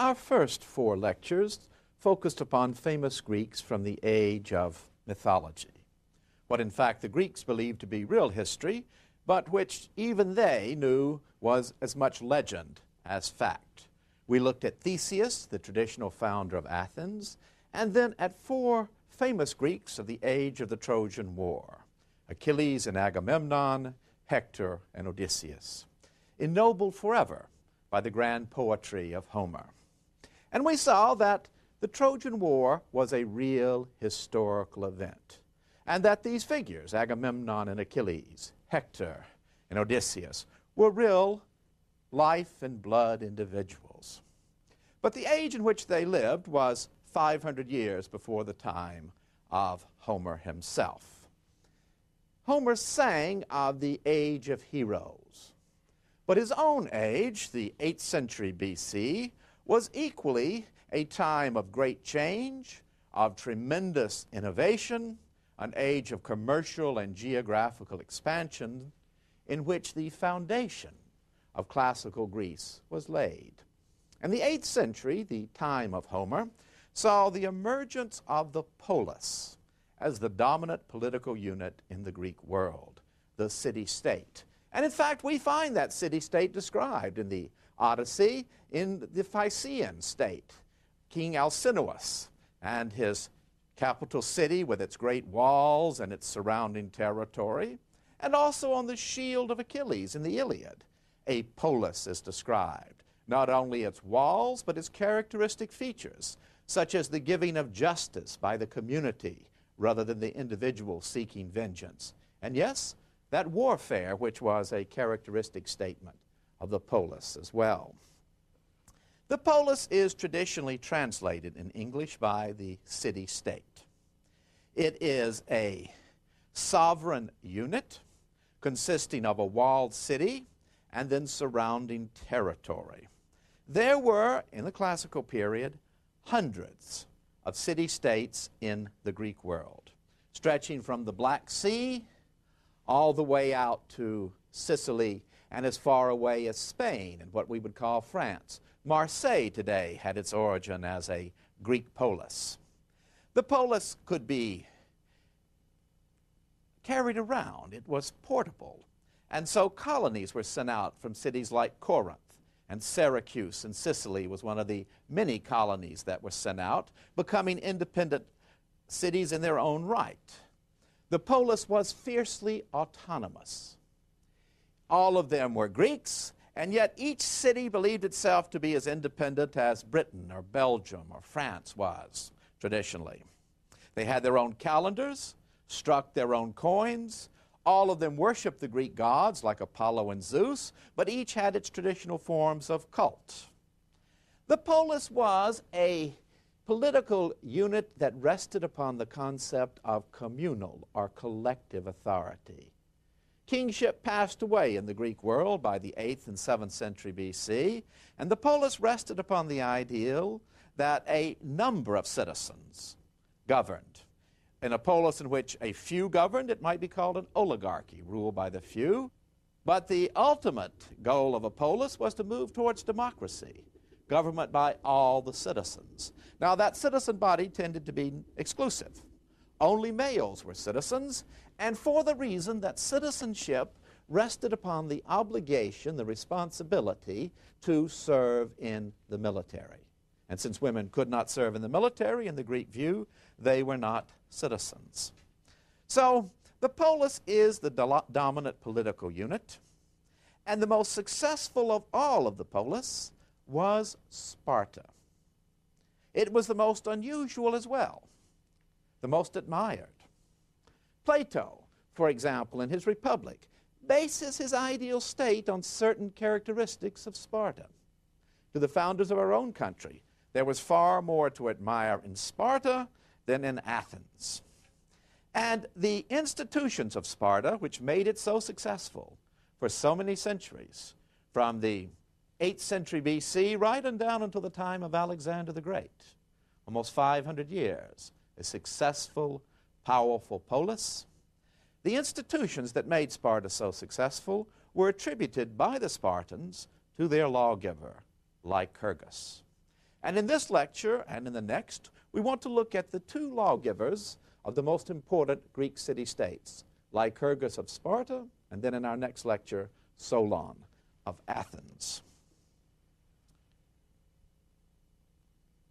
Our first four lectures focused upon famous Greeks from the age of mythology, what in fact the Greeks believed to be real history, but which even they knew was as much legend as fact. We looked at Theseus, the traditional founder of Athens, and then at four famous Greeks of the age of the Trojan War Achilles and Agamemnon, Hector and Odysseus, ennobled forever by the grand poetry of Homer. And we saw that the Trojan War was a real historical event, and that these figures, Agamemnon and Achilles, Hector and Odysseus, were real life and blood individuals. But the age in which they lived was 500 years before the time of Homer himself. Homer sang of the age of heroes, but his own age, the 8th century BC, was equally a time of great change, of tremendous innovation, an age of commercial and geographical expansion in which the foundation of classical Greece was laid. In the 8th century, the time of Homer, saw the emergence of the polis as the dominant political unit in the Greek world, the city state. And in fact, we find that city state described in the Odyssey in the Phaeacian state. King Alcinous and his capital city with its great walls and its surrounding territory, and also on the shield of Achilles in the Iliad, a polis is described. Not only its walls, but its characteristic features, such as the giving of justice by the community rather than the individual seeking vengeance. And yes, that warfare, which was a characteristic statement of the polis as well. The polis is traditionally translated in English by the city state. It is a sovereign unit consisting of a walled city and then surrounding territory. There were, in the classical period, hundreds of city states in the Greek world, stretching from the Black Sea all the way out to Sicily and as far away as Spain and what we would call France. Marseille today had its origin as a Greek polis. The polis could be carried around, it was portable. And so colonies were sent out from cities like Corinth and Syracuse in Sicily was one of the many colonies that were sent out, becoming independent cities in their own right. The polis was fiercely autonomous. All of them were Greeks, and yet each city believed itself to be as independent as Britain or Belgium or France was traditionally. They had their own calendars, struck their own coins, all of them worshiped the Greek gods like Apollo and Zeus, but each had its traditional forms of cult. The polis was a political unit that rested upon the concept of communal or collective authority. Kingship passed away in the Greek world by the 8th and 7th century BC, and the polis rested upon the ideal that a number of citizens governed in a polis in which a few governed, it might be called an oligarchy, ruled by the few. But the ultimate goal of a polis was to move towards democracy, government by all the citizens. Now, that citizen body tended to be exclusive. Only males were citizens, and for the reason that citizenship rested upon the obligation, the responsibility to serve in the military. And since women could not serve in the military in the Greek view, they were not citizens. So the polis is the do dominant political unit, and the most successful of all of the polis was Sparta. It was the most unusual as well, the most admired. Plato, for example, in his Republic, bases his ideal state on certain characteristics of Sparta. To the founders of our own country, there was far more to admire in Sparta than in Athens. And the institutions of Sparta, which made it so successful for so many centuries, from the 8th century BC right on down until the time of Alexander the Great, almost 500 years, a successful, powerful polis. The institutions that made Sparta so successful were attributed by the Spartans to their lawgiver, Lycurgus. And in this lecture and in the next, we want to look at the two lawgivers of the most important Greek city states, Lycurgus of Sparta, and then in our next lecture, Solon of Athens.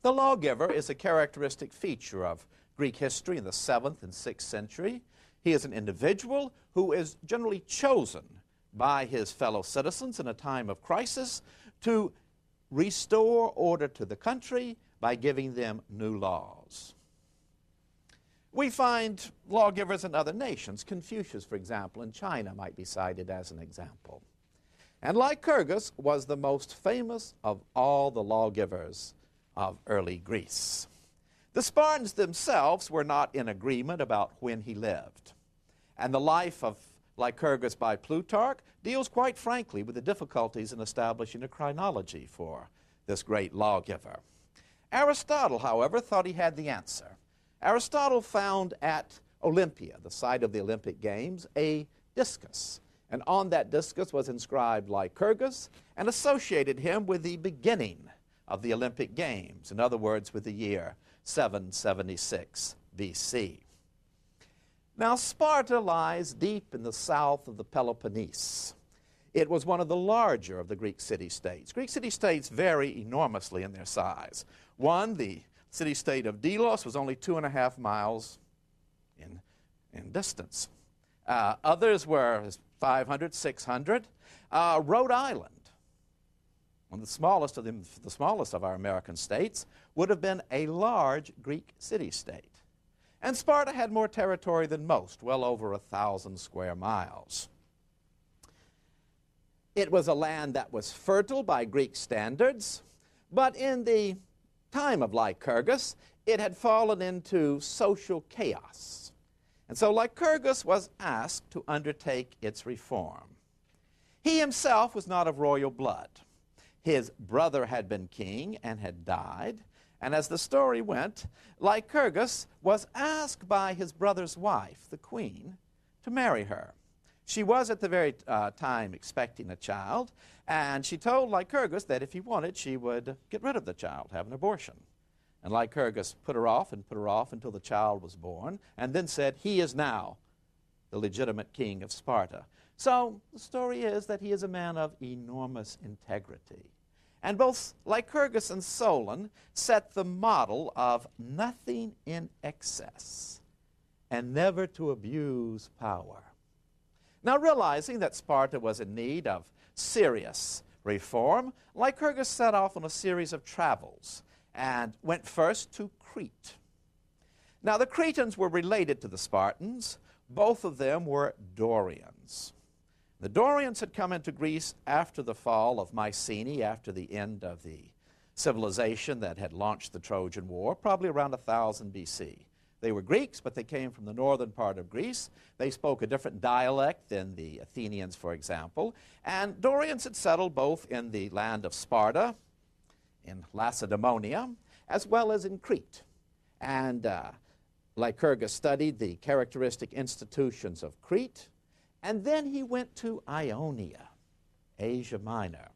The lawgiver is a characteristic feature of Greek history in the 7th and 6th century. He is an individual who is generally chosen by his fellow citizens in a time of crisis to restore order to the country by giving them new laws. We find lawgivers in other nations. Confucius, for example, in China might be cited as an example. And Lycurgus was the most famous of all the lawgivers of early Greece. The Spartans themselves were not in agreement about when he lived. And the life of Lycurgus by Plutarch deals quite frankly with the difficulties in establishing a chronology for this great lawgiver. Aristotle, however, thought he had the answer. Aristotle found at Olympia, the site of the Olympic Games, a discus. And on that discus was inscribed Lycurgus and associated him with the beginning of the Olympic Games, in other words, with the year 776 BC. Now, Sparta lies deep in the south of the Peloponnese. It was one of the larger of the Greek city states. Greek city states vary enormously in their size. One, the city state of Delos, was only two and a half miles in, in distance. Uh, others were 500, 600. Uh, Rhode Island, one of the smallest of, them, the smallest of our American states, would have been a large Greek city state. And Sparta had more territory than most, well over a thousand square miles. It was a land that was fertile by Greek standards, but in the time of Lycurgus, it had fallen into social chaos. And so Lycurgus was asked to undertake its reform. He himself was not of royal blood. His brother had been king and had died, and as the story went, Lycurgus was asked by his brother's wife, the queen, to marry her. She was at the very uh, time expecting a child, and she told Lycurgus that if he wanted, she would get rid of the child, have an abortion. And Lycurgus put her off and put her off until the child was born, and then said, He is now the legitimate king of Sparta. So the story is that he is a man of enormous integrity. And both Lycurgus and Solon set the model of nothing in excess and never to abuse power. Now, realizing that Sparta was in need of serious reform, Lycurgus set off on a series of travels and went first to Crete. Now, the Cretans were related to the Spartans. Both of them were Dorians. The Dorians had come into Greece after the fall of Mycenae, after the end of the civilization that had launched the Trojan War, probably around 1000 BC. They were Greeks, but they came from the northern part of Greece. They spoke a different dialect than the Athenians, for example. And Dorians had settled both in the land of Sparta, in Lacedaemonia, as well as in Crete. And uh, Lycurgus studied the characteristic institutions of Crete and then he went to Ionia, Asia Minor,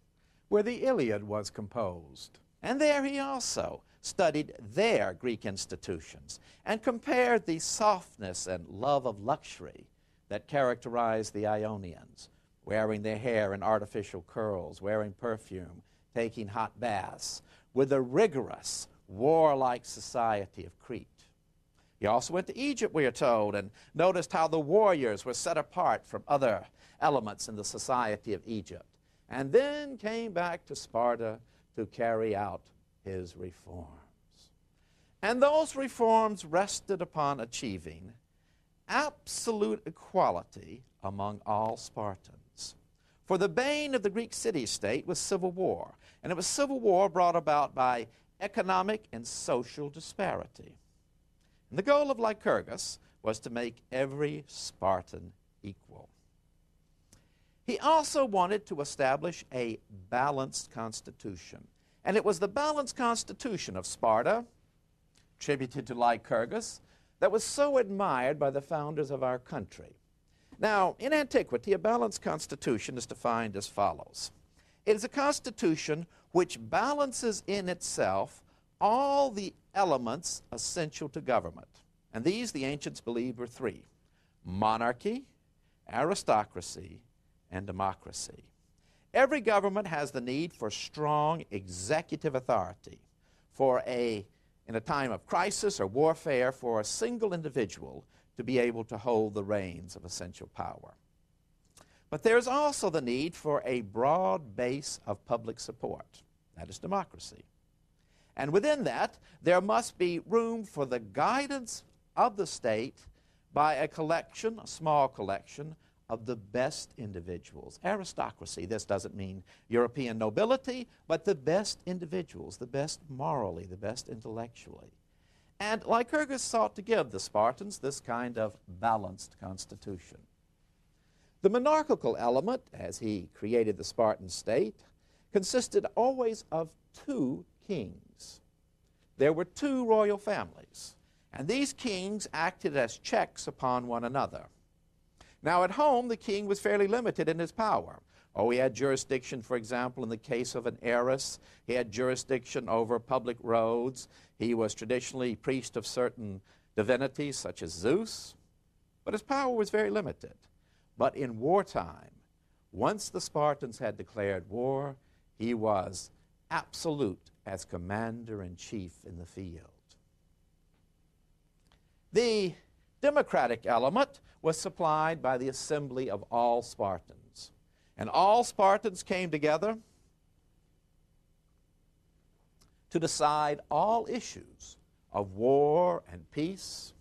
where the Iliad was composed. And there he also studied their Greek institutions and compared the softness and love of luxury that characterized the Ionians, wearing their hair in artificial curls, wearing perfume, taking hot baths, with the rigorous, warlike society of Crete. He also went to Egypt, we are told, and noticed how the warriors were set apart from other elements in the society of Egypt. And then came back to Sparta to carry out his reforms. And those reforms rested upon achieving absolute equality among all Spartans. For the bane of the Greek city state was civil war, and it was civil war brought about by economic and social disparity. And the goal of Lycurgus was to make every Spartan equal. He also wanted to establish a balanced constitution. And it was the balanced constitution of Sparta, attributed to Lycurgus, that was so admired by the founders of our country. Now, in antiquity, a balanced constitution is defined as follows It is a constitution which balances in itself all the elements essential to government. And these the ancients believed were three monarchy, aristocracy, and democracy. Every government has the need for strong executive authority, for a, in a time of crisis or warfare, for a single individual to be able to hold the reins of essential power. But there's also the need for a broad base of public support. That is democracy. And within that, there must be room for the guidance of the state by a collection, a small collection, of the best individuals. Aristocracy, this doesn't mean European nobility, but the best individuals, the best morally, the best intellectually. And Lycurgus sought to give the Spartans this kind of balanced constitution. The monarchical element, as he created the Spartan state, consisted always of two kings. There were two royal families, and these kings acted as checks upon one another. Now, at home, the king was fairly limited in his power. Oh, he had jurisdiction, for example, in the case of an heiress. He had jurisdiction over public roads. He was traditionally priest of certain divinities, such as Zeus. But his power was very limited. But in wartime, once the Spartans had declared war, he was absolute as commander in chief in the field. The democratic element was supplied by the assembly of all Spartans. And all Spartans came together to decide all issues of war and peace,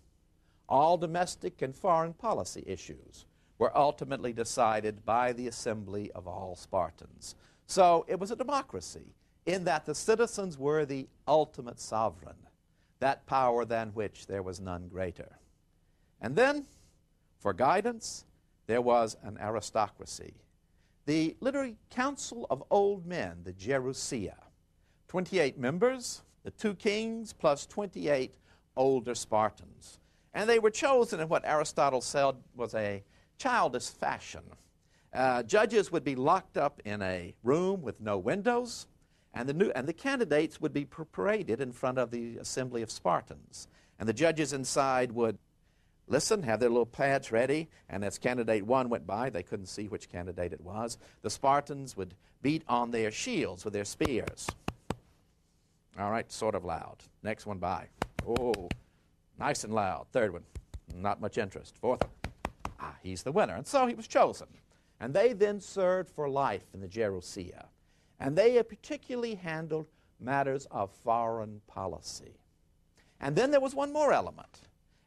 all domestic and foreign policy issues were ultimately decided by the assembly of all Spartans. So it was a democracy in that the citizens were the ultimate sovereign, that power than which there was none greater. And then, for guidance, there was an aristocracy. The literary council of old men, the Gerousia, 28 members, the two kings, plus 28 older Spartans. And they were chosen in what Aristotle said was a childish fashion. Uh, judges would be locked up in a room with no windows, and the, new, and the candidates would be paraded in front of the assembly of Spartans. And the judges inside would listen, have their little pads ready, and as candidate one went by, they couldn't see which candidate it was. The Spartans would beat on their shields with their spears. All right, sort of loud. Next one by. Oh, nice and loud. Third one, not much interest. Fourth one, ah, he's the winner. And so he was chosen. And they then served for life in the Gerousia. And they particularly handled matters of foreign policy. And then there was one more element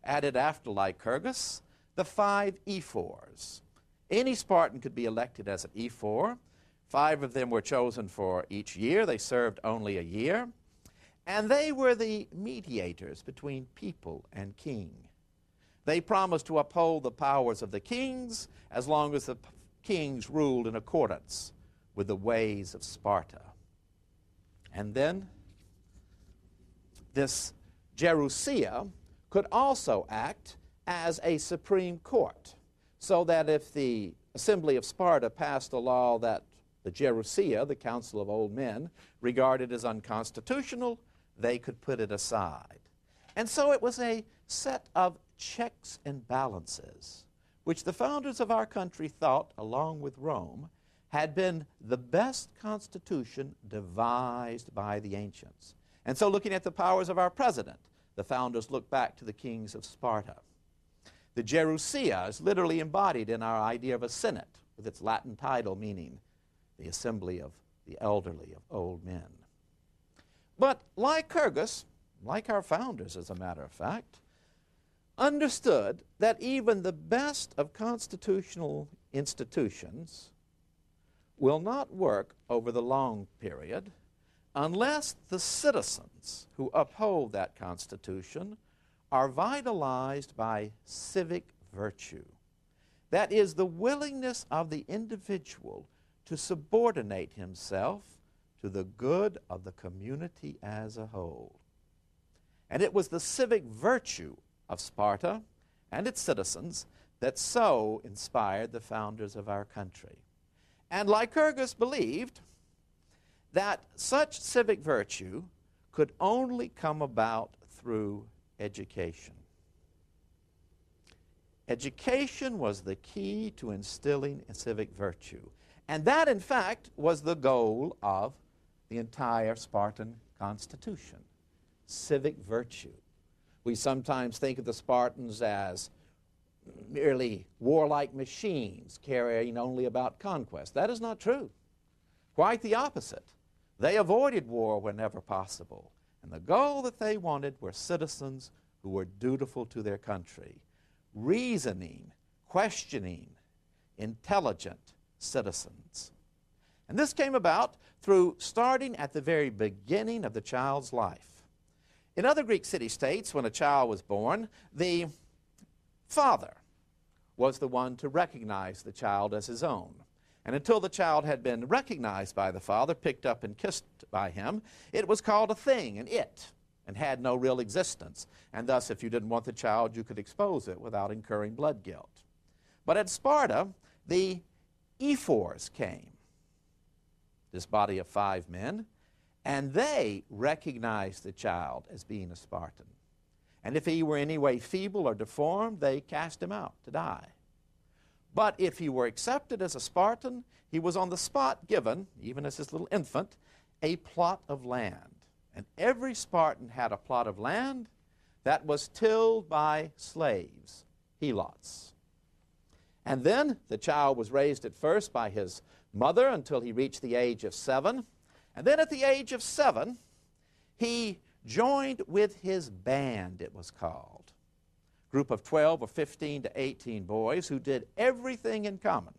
added after Lycurgus, the five ephors. Any Spartan could be elected as an ephor. Five of them were chosen for each year. They served only a year. And they were the mediators between people and king. They promised to uphold the powers of the kings as long as the kings ruled in accordance with the ways of Sparta. And then this Gerousia could also act as a supreme court, so that if the assembly of Sparta passed a law that the Gerousia, the Council of Old Men, regarded as unconstitutional, they could put it aside. And so it was a set of checks and balances, which the founders of our country thought, along with Rome, had been the best constitution devised by the ancients. And so, looking at the powers of our president, the founders look back to the kings of Sparta. The Gerousia is literally embodied in our idea of a senate, with its Latin title meaning the assembly of the elderly, of old men. But Lycurgus, like our founders, as a matter of fact, understood that even the best of constitutional institutions will not work over the long period unless the citizens who uphold that Constitution are vitalized by civic virtue. That is, the willingness of the individual to subordinate himself to the good of the community as a whole. And it was the civic virtue of Sparta and its citizens that so inspired the founders of our country. And Lycurgus believed that such civic virtue could only come about through education. Education was the key to instilling civic virtue. And that, in fact, was the goal of the entire Spartan constitution civic virtue. We sometimes think of the Spartans as merely warlike machines carrying only about conquest. That is not true. Quite the opposite. They avoided war whenever possible. And the goal that they wanted were citizens who were dutiful to their country, reasoning, questioning, intelligent citizens. And this came about through starting at the very beginning of the child's life. In other Greek city states, when a child was born, the father was the one to recognize the child as his own. And until the child had been recognized by the father, picked up and kissed by him, it was called a thing, an it, and had no real existence. And thus, if you didn't want the child, you could expose it without incurring blood guilt. But at Sparta, the ephors came, this body of five men, and they recognized the child as being a Spartan. And if he were any way feeble or deformed, they cast him out to die. But if he were accepted as a Spartan, he was on the spot given, even as his little infant, a plot of land. And every Spartan had a plot of land that was tilled by slaves, helots. And then the child was raised at first by his mother until he reached the age of seven. And then at the age of seven, he joined with his band, it was called. Group of 12 or 15 to 18 boys who did everything in common.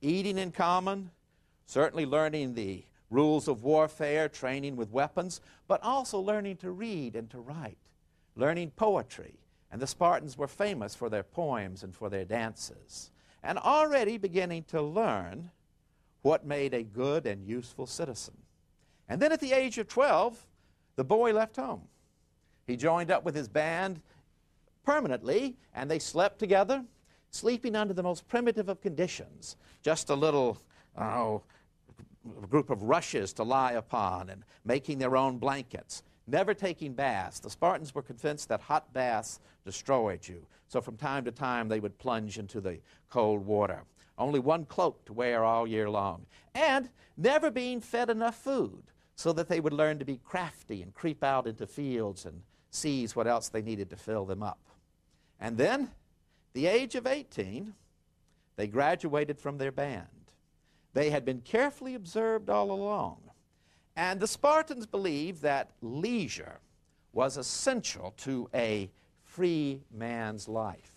Eating in common, certainly learning the rules of warfare, training with weapons, but also learning to read and to write, learning poetry. And the Spartans were famous for their poems and for their dances, and already beginning to learn what made a good and useful citizen. And then at the age of 12, the boy left home. He joined up with his band permanently, and they slept together, sleeping under the most primitive of conditions. Just a little, oh, group of rushes to lie upon and making their own blankets. Never taking baths. The Spartans were convinced that hot baths destroyed you. So from time to time they would plunge into the cold water. Only one cloak to wear all year long. And never being fed enough food so that they would learn to be crafty and creep out into fields and seize what else they needed to fill them up. And then, the age of 18, they graduated from their band. They had been carefully observed all along. And the Spartans believed that leisure was essential to a free man's life.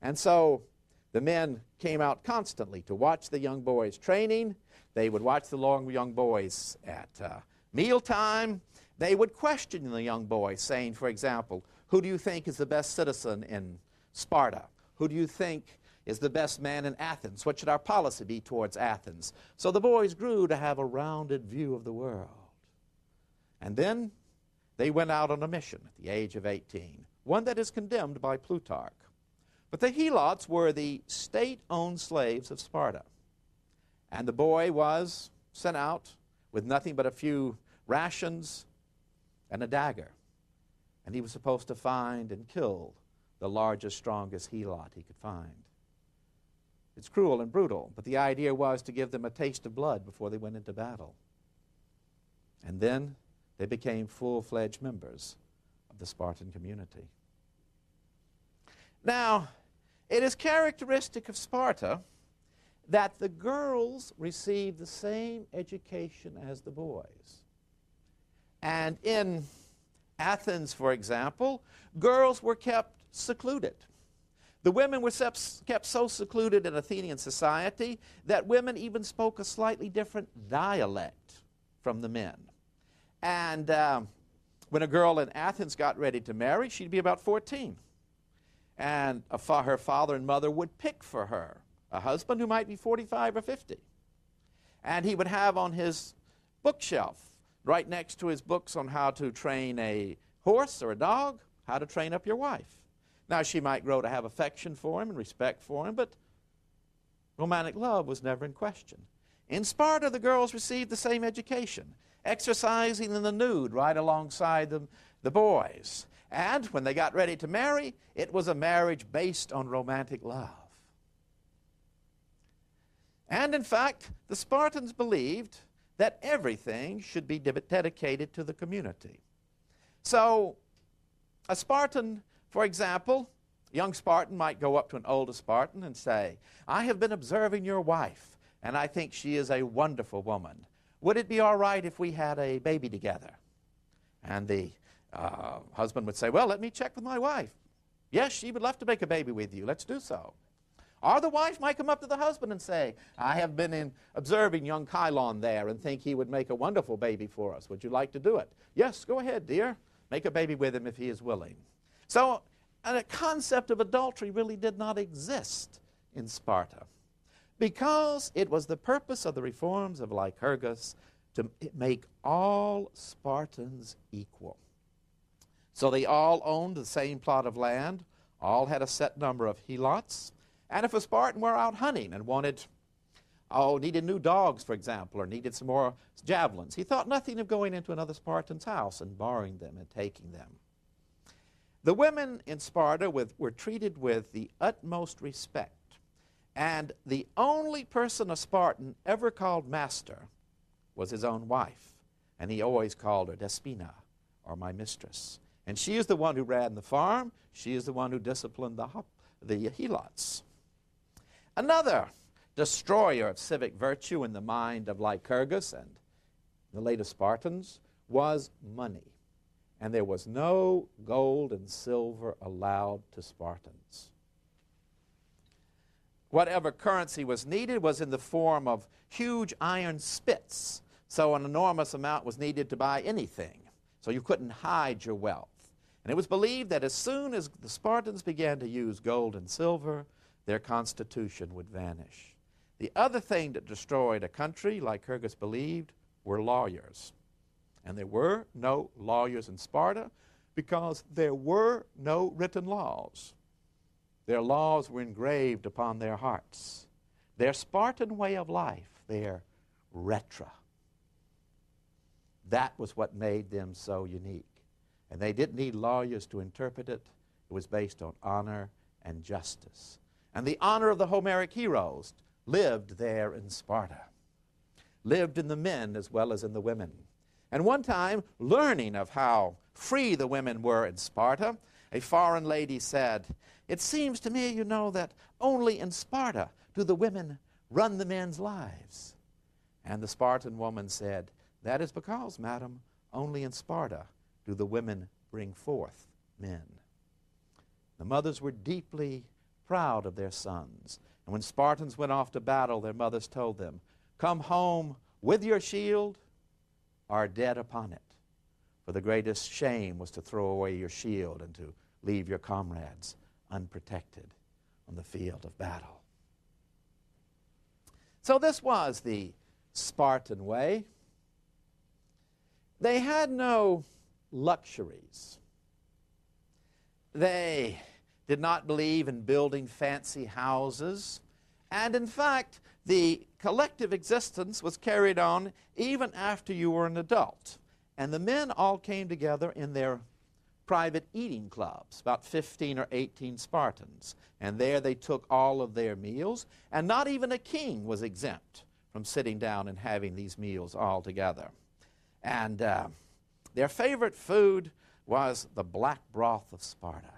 And so the men came out constantly to watch the young boys training. They would watch the long young boys at uh, mealtime. They would question the young boy, saying, for example, Who do you think is the best citizen in Sparta? Who do you think is the best man in Athens? What should our policy be towards Athens? So the boys grew to have a rounded view of the world. And then they went out on a mission at the age of 18, one that is condemned by Plutarch. But the Helots were the state owned slaves of Sparta. And the boy was sent out with nothing but a few rations and a dagger. And he was supposed to find and kill the largest, strongest Helot he could find. It's cruel and brutal, but the idea was to give them a taste of blood before they went into battle. And then they became full fledged members of the Spartan community. Now, it is characteristic of Sparta that the girls received the same education as the boys. And in Athens, for example, girls were kept secluded. The women were kept so secluded in Athenian society that women even spoke a slightly different dialect from the men. And um, when a girl in Athens got ready to marry, she'd be about 14 and fa- her father and mother would pick for her a husband who might be 45 or 50. And he would have on his bookshelf, right next to his books on how to train a horse or a dog, how to train up your wife. Now, she might grow to have affection for him and respect for him, but romantic love was never in question. In Sparta, the girls received the same education, exercising in the nude right alongside the, the boys. And when they got ready to marry, it was a marriage based on romantic love. And in fact, the Spartans believed that everything should be dedicated to the community. So, a Spartan, for example, young Spartan might go up to an older Spartan and say, I have been observing your wife, and I think she is a wonderful woman. Would it be all right if we had a baby together? And the uh, husband would say, Well, let me check with my wife. Yes, she would love to make a baby with you. Let's do so. Or the wife might come up to the husband and say, I have been in observing young Kylon there and think he would make a wonderful baby for us. Would you like to do it? Yes, go ahead, dear. Make a baby with him if he is willing. So, uh, a concept of adultery really did not exist in Sparta because it was the purpose of the reforms of Lycurgus to make all Spartans equal. So they all owned the same plot of land, all had a set number of helots, and if a Spartan were out hunting and wanted, oh, needed new dogs, for example, or needed some more javelins, he thought nothing of going into another Spartan's house and borrowing them and taking them. The women in Sparta with, were treated with the utmost respect, and the only person a Spartan ever called master was his own wife, and he always called her Despina, or my mistress. And she is the one who ran the farm. She is the one who disciplined the, the helots. Another destroyer of civic virtue in the mind of Lycurgus and the later Spartans was money. And there was no gold and silver allowed to Spartans. Whatever currency was needed was in the form of huge iron spits. So an enormous amount was needed to buy anything. So you couldn't hide your wealth. And it was believed that as soon as the Spartans began to use gold and silver, their constitution would vanish. The other thing that destroyed a country, like Lycurgus believed, were lawyers. And there were no lawyers in Sparta because there were no written laws. Their laws were engraved upon their hearts. Their Spartan way of life, their rhetra, That was what made them so unique. And they didn't need lawyers to interpret it. It was based on honor and justice. And the honor of the Homeric heroes lived there in Sparta, lived in the men as well as in the women. And one time, learning of how free the women were in Sparta, a foreign lady said, It seems to me, you know, that only in Sparta do the women run the men's lives. And the Spartan woman said, That is because, madam, only in Sparta do the women bring forth men. The mothers were deeply proud of their sons. And when Spartans went off to battle, their mothers told them, Come home with your shield or dead upon it. For the greatest shame was to throw away your shield and to leave your comrades unprotected on the field of battle. So, this was the Spartan way. They had no luxuries. They did not believe in building fancy houses. And in fact, the collective existence was carried on even after you were an adult. And the men all came together in their private eating clubs, about 15 or 18 Spartans. And there they took all of their meals, and not even a king was exempt from sitting down and having these meals all together. And uh, their favorite food was the black broth of Sparta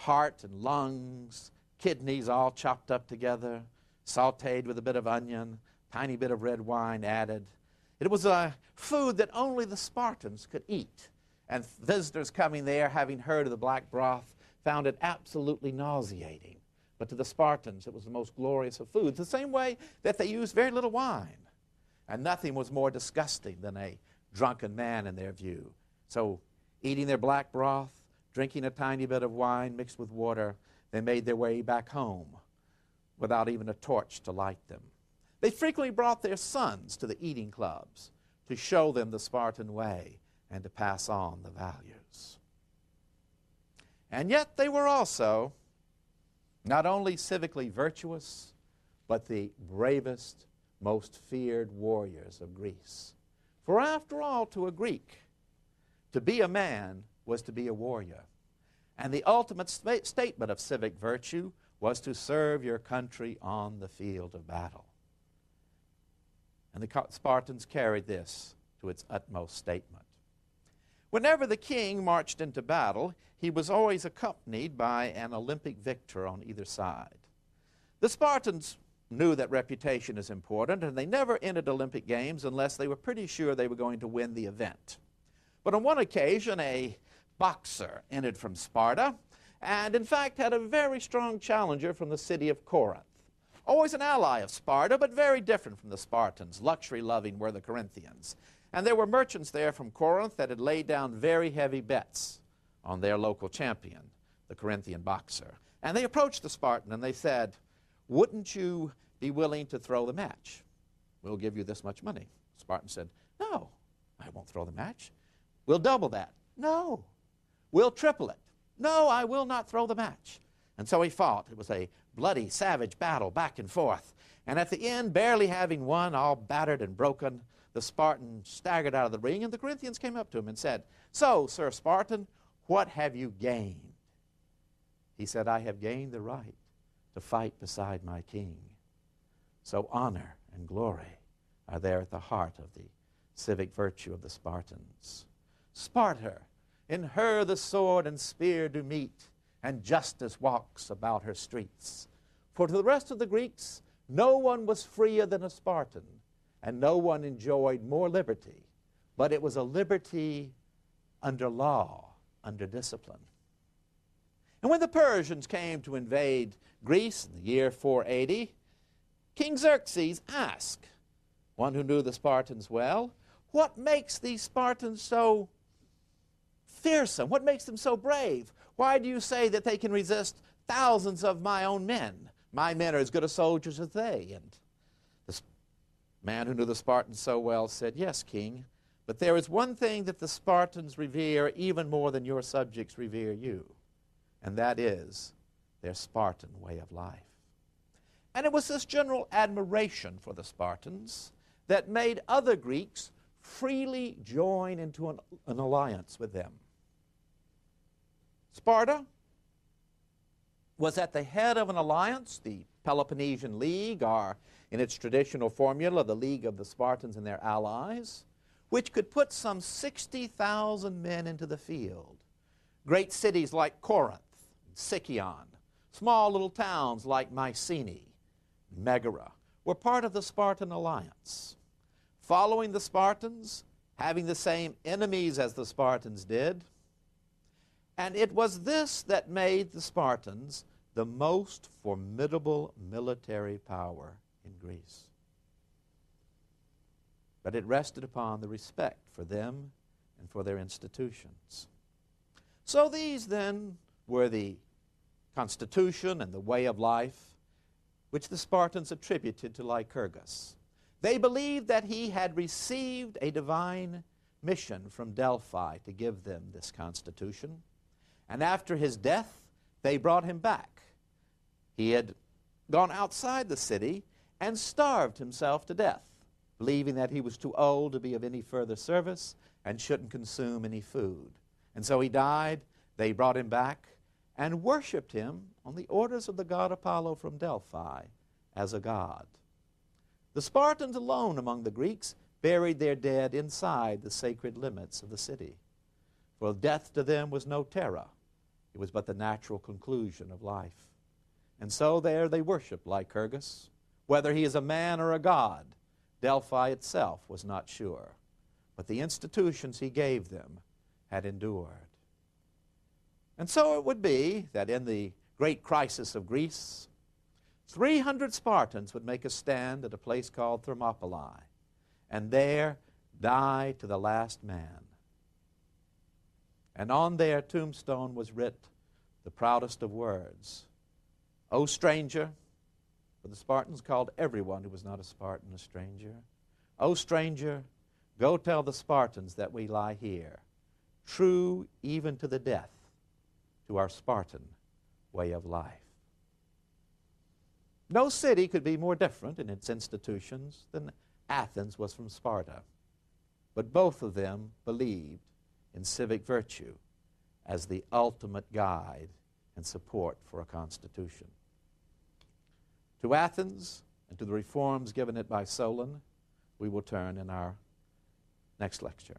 heart and lungs, kidneys all chopped up together, sauteed with a bit of onion, tiny bit of red wine added. It was a food that only the Spartans could eat. And visitors coming there, having heard of the black broth, found it absolutely nauseating. But to the Spartans, it was the most glorious of foods, the same way that they used very little wine. And nothing was more disgusting than a drunken man in their view. So, eating their black broth, drinking a tiny bit of wine mixed with water, they made their way back home without even a torch to light them. They frequently brought their sons to the eating clubs to show them the Spartan way and to pass on the values. And yet they were also not only civically virtuous, but the bravest, most feared warriors of Greece. For after all, to a Greek, to be a man was to be a warrior. And the ultimate st- statement of civic virtue was to serve your country on the field of battle. And the Spartans carried this to its utmost statement. Whenever the king marched into battle, he was always accompanied by an Olympic victor on either side. The Spartans knew that reputation is important, and they never entered Olympic Games unless they were pretty sure they were going to win the event. But on one occasion, a boxer entered from Sparta, and in fact had a very strong challenger from the city of Corinth. Always an ally of Sparta, but very different from the Spartans. Luxury loving were the Corinthians. And there were merchants there from Corinth that had laid down very heavy bets on their local champion, the Corinthian boxer. And they approached the Spartan and they said, Wouldn't you be willing to throw the match? We'll give you this much money. Spartan said, No, I won't throw the match. We'll double that. No. We'll triple it. No, I will not throw the match. And so he fought. It was a bloody, savage battle back and forth. And at the end, barely having won, all battered and broken, the Spartan staggered out of the ring, and the Corinthians came up to him and said, So, Sir Spartan, what have you gained? He said, I have gained the right to fight beside my king. So, honor and glory are there at the heart of the civic virtue of the Spartans. Sparta, in her the sword and spear do meet, and justice walks about her streets. For to the rest of the Greeks, no one was freer than a Spartan and no one enjoyed more liberty, but it was a liberty under law, under discipline. And when the Persians came to invade Greece in the year 480, King Xerxes asked, one who knew the Spartans well, what makes these Spartans so fearsome? What makes them so brave? Why do you say that they can resist thousands of my own men? My men are as good a soldiers as they. And the man who knew the Spartans so well said, Yes, king, but there is one thing that the Spartans revere even more than your subjects revere you, and that is their Spartan way of life. And it was this general admiration for the Spartans that made other Greeks freely join into an, an alliance with them. Sparta was at the head of an alliance, the Peloponnesian League, or in its traditional formula, the League of the Spartans and their allies, which could put some 60,000 men into the field. Great cities like Corinth, Sicyon, small little towns like Mycenae, Megara, were part of the Spartan alliance. Following the Spartans, having the same enemies as the Spartans did, and it was this that made the Spartans the most formidable military power in Greece. But it rested upon the respect for them and for their institutions. So these then were the constitution and the way of life which the Spartans attributed to Lycurgus. They believed that he had received a divine mission from Delphi to give them this constitution. And after his death, they brought him back. He had gone outside the city and starved himself to death, believing that he was too old to be of any further service and shouldn't consume any food. And so he died. They brought him back and worshiped him on the orders of the god Apollo from Delphi as a god. The Spartans alone among the Greeks buried their dead inside the sacred limits of the city. For death to them was no terror, it was but the natural conclusion of life. And so there they worshiped Lycurgus, whether he is a man or a god, Delphi itself was not sure. But the institutions he gave them had endured. And so it would be that in the great crisis of Greece, 300 Spartans would make a stand at a place called Thermopylae, and there die to the last man. And on their tombstone was writ the proudest of words O stranger, for the Spartans called everyone who was not a Spartan a stranger. O stranger, go tell the Spartans that we lie here, true even to the death, to our Spartan way of life. No city could be more different in its institutions than Athens was from Sparta. But both of them believed in civic virtue as the ultimate guide and support for a constitution. To Athens and to the reforms given it by Solon, we will turn in our next lecture.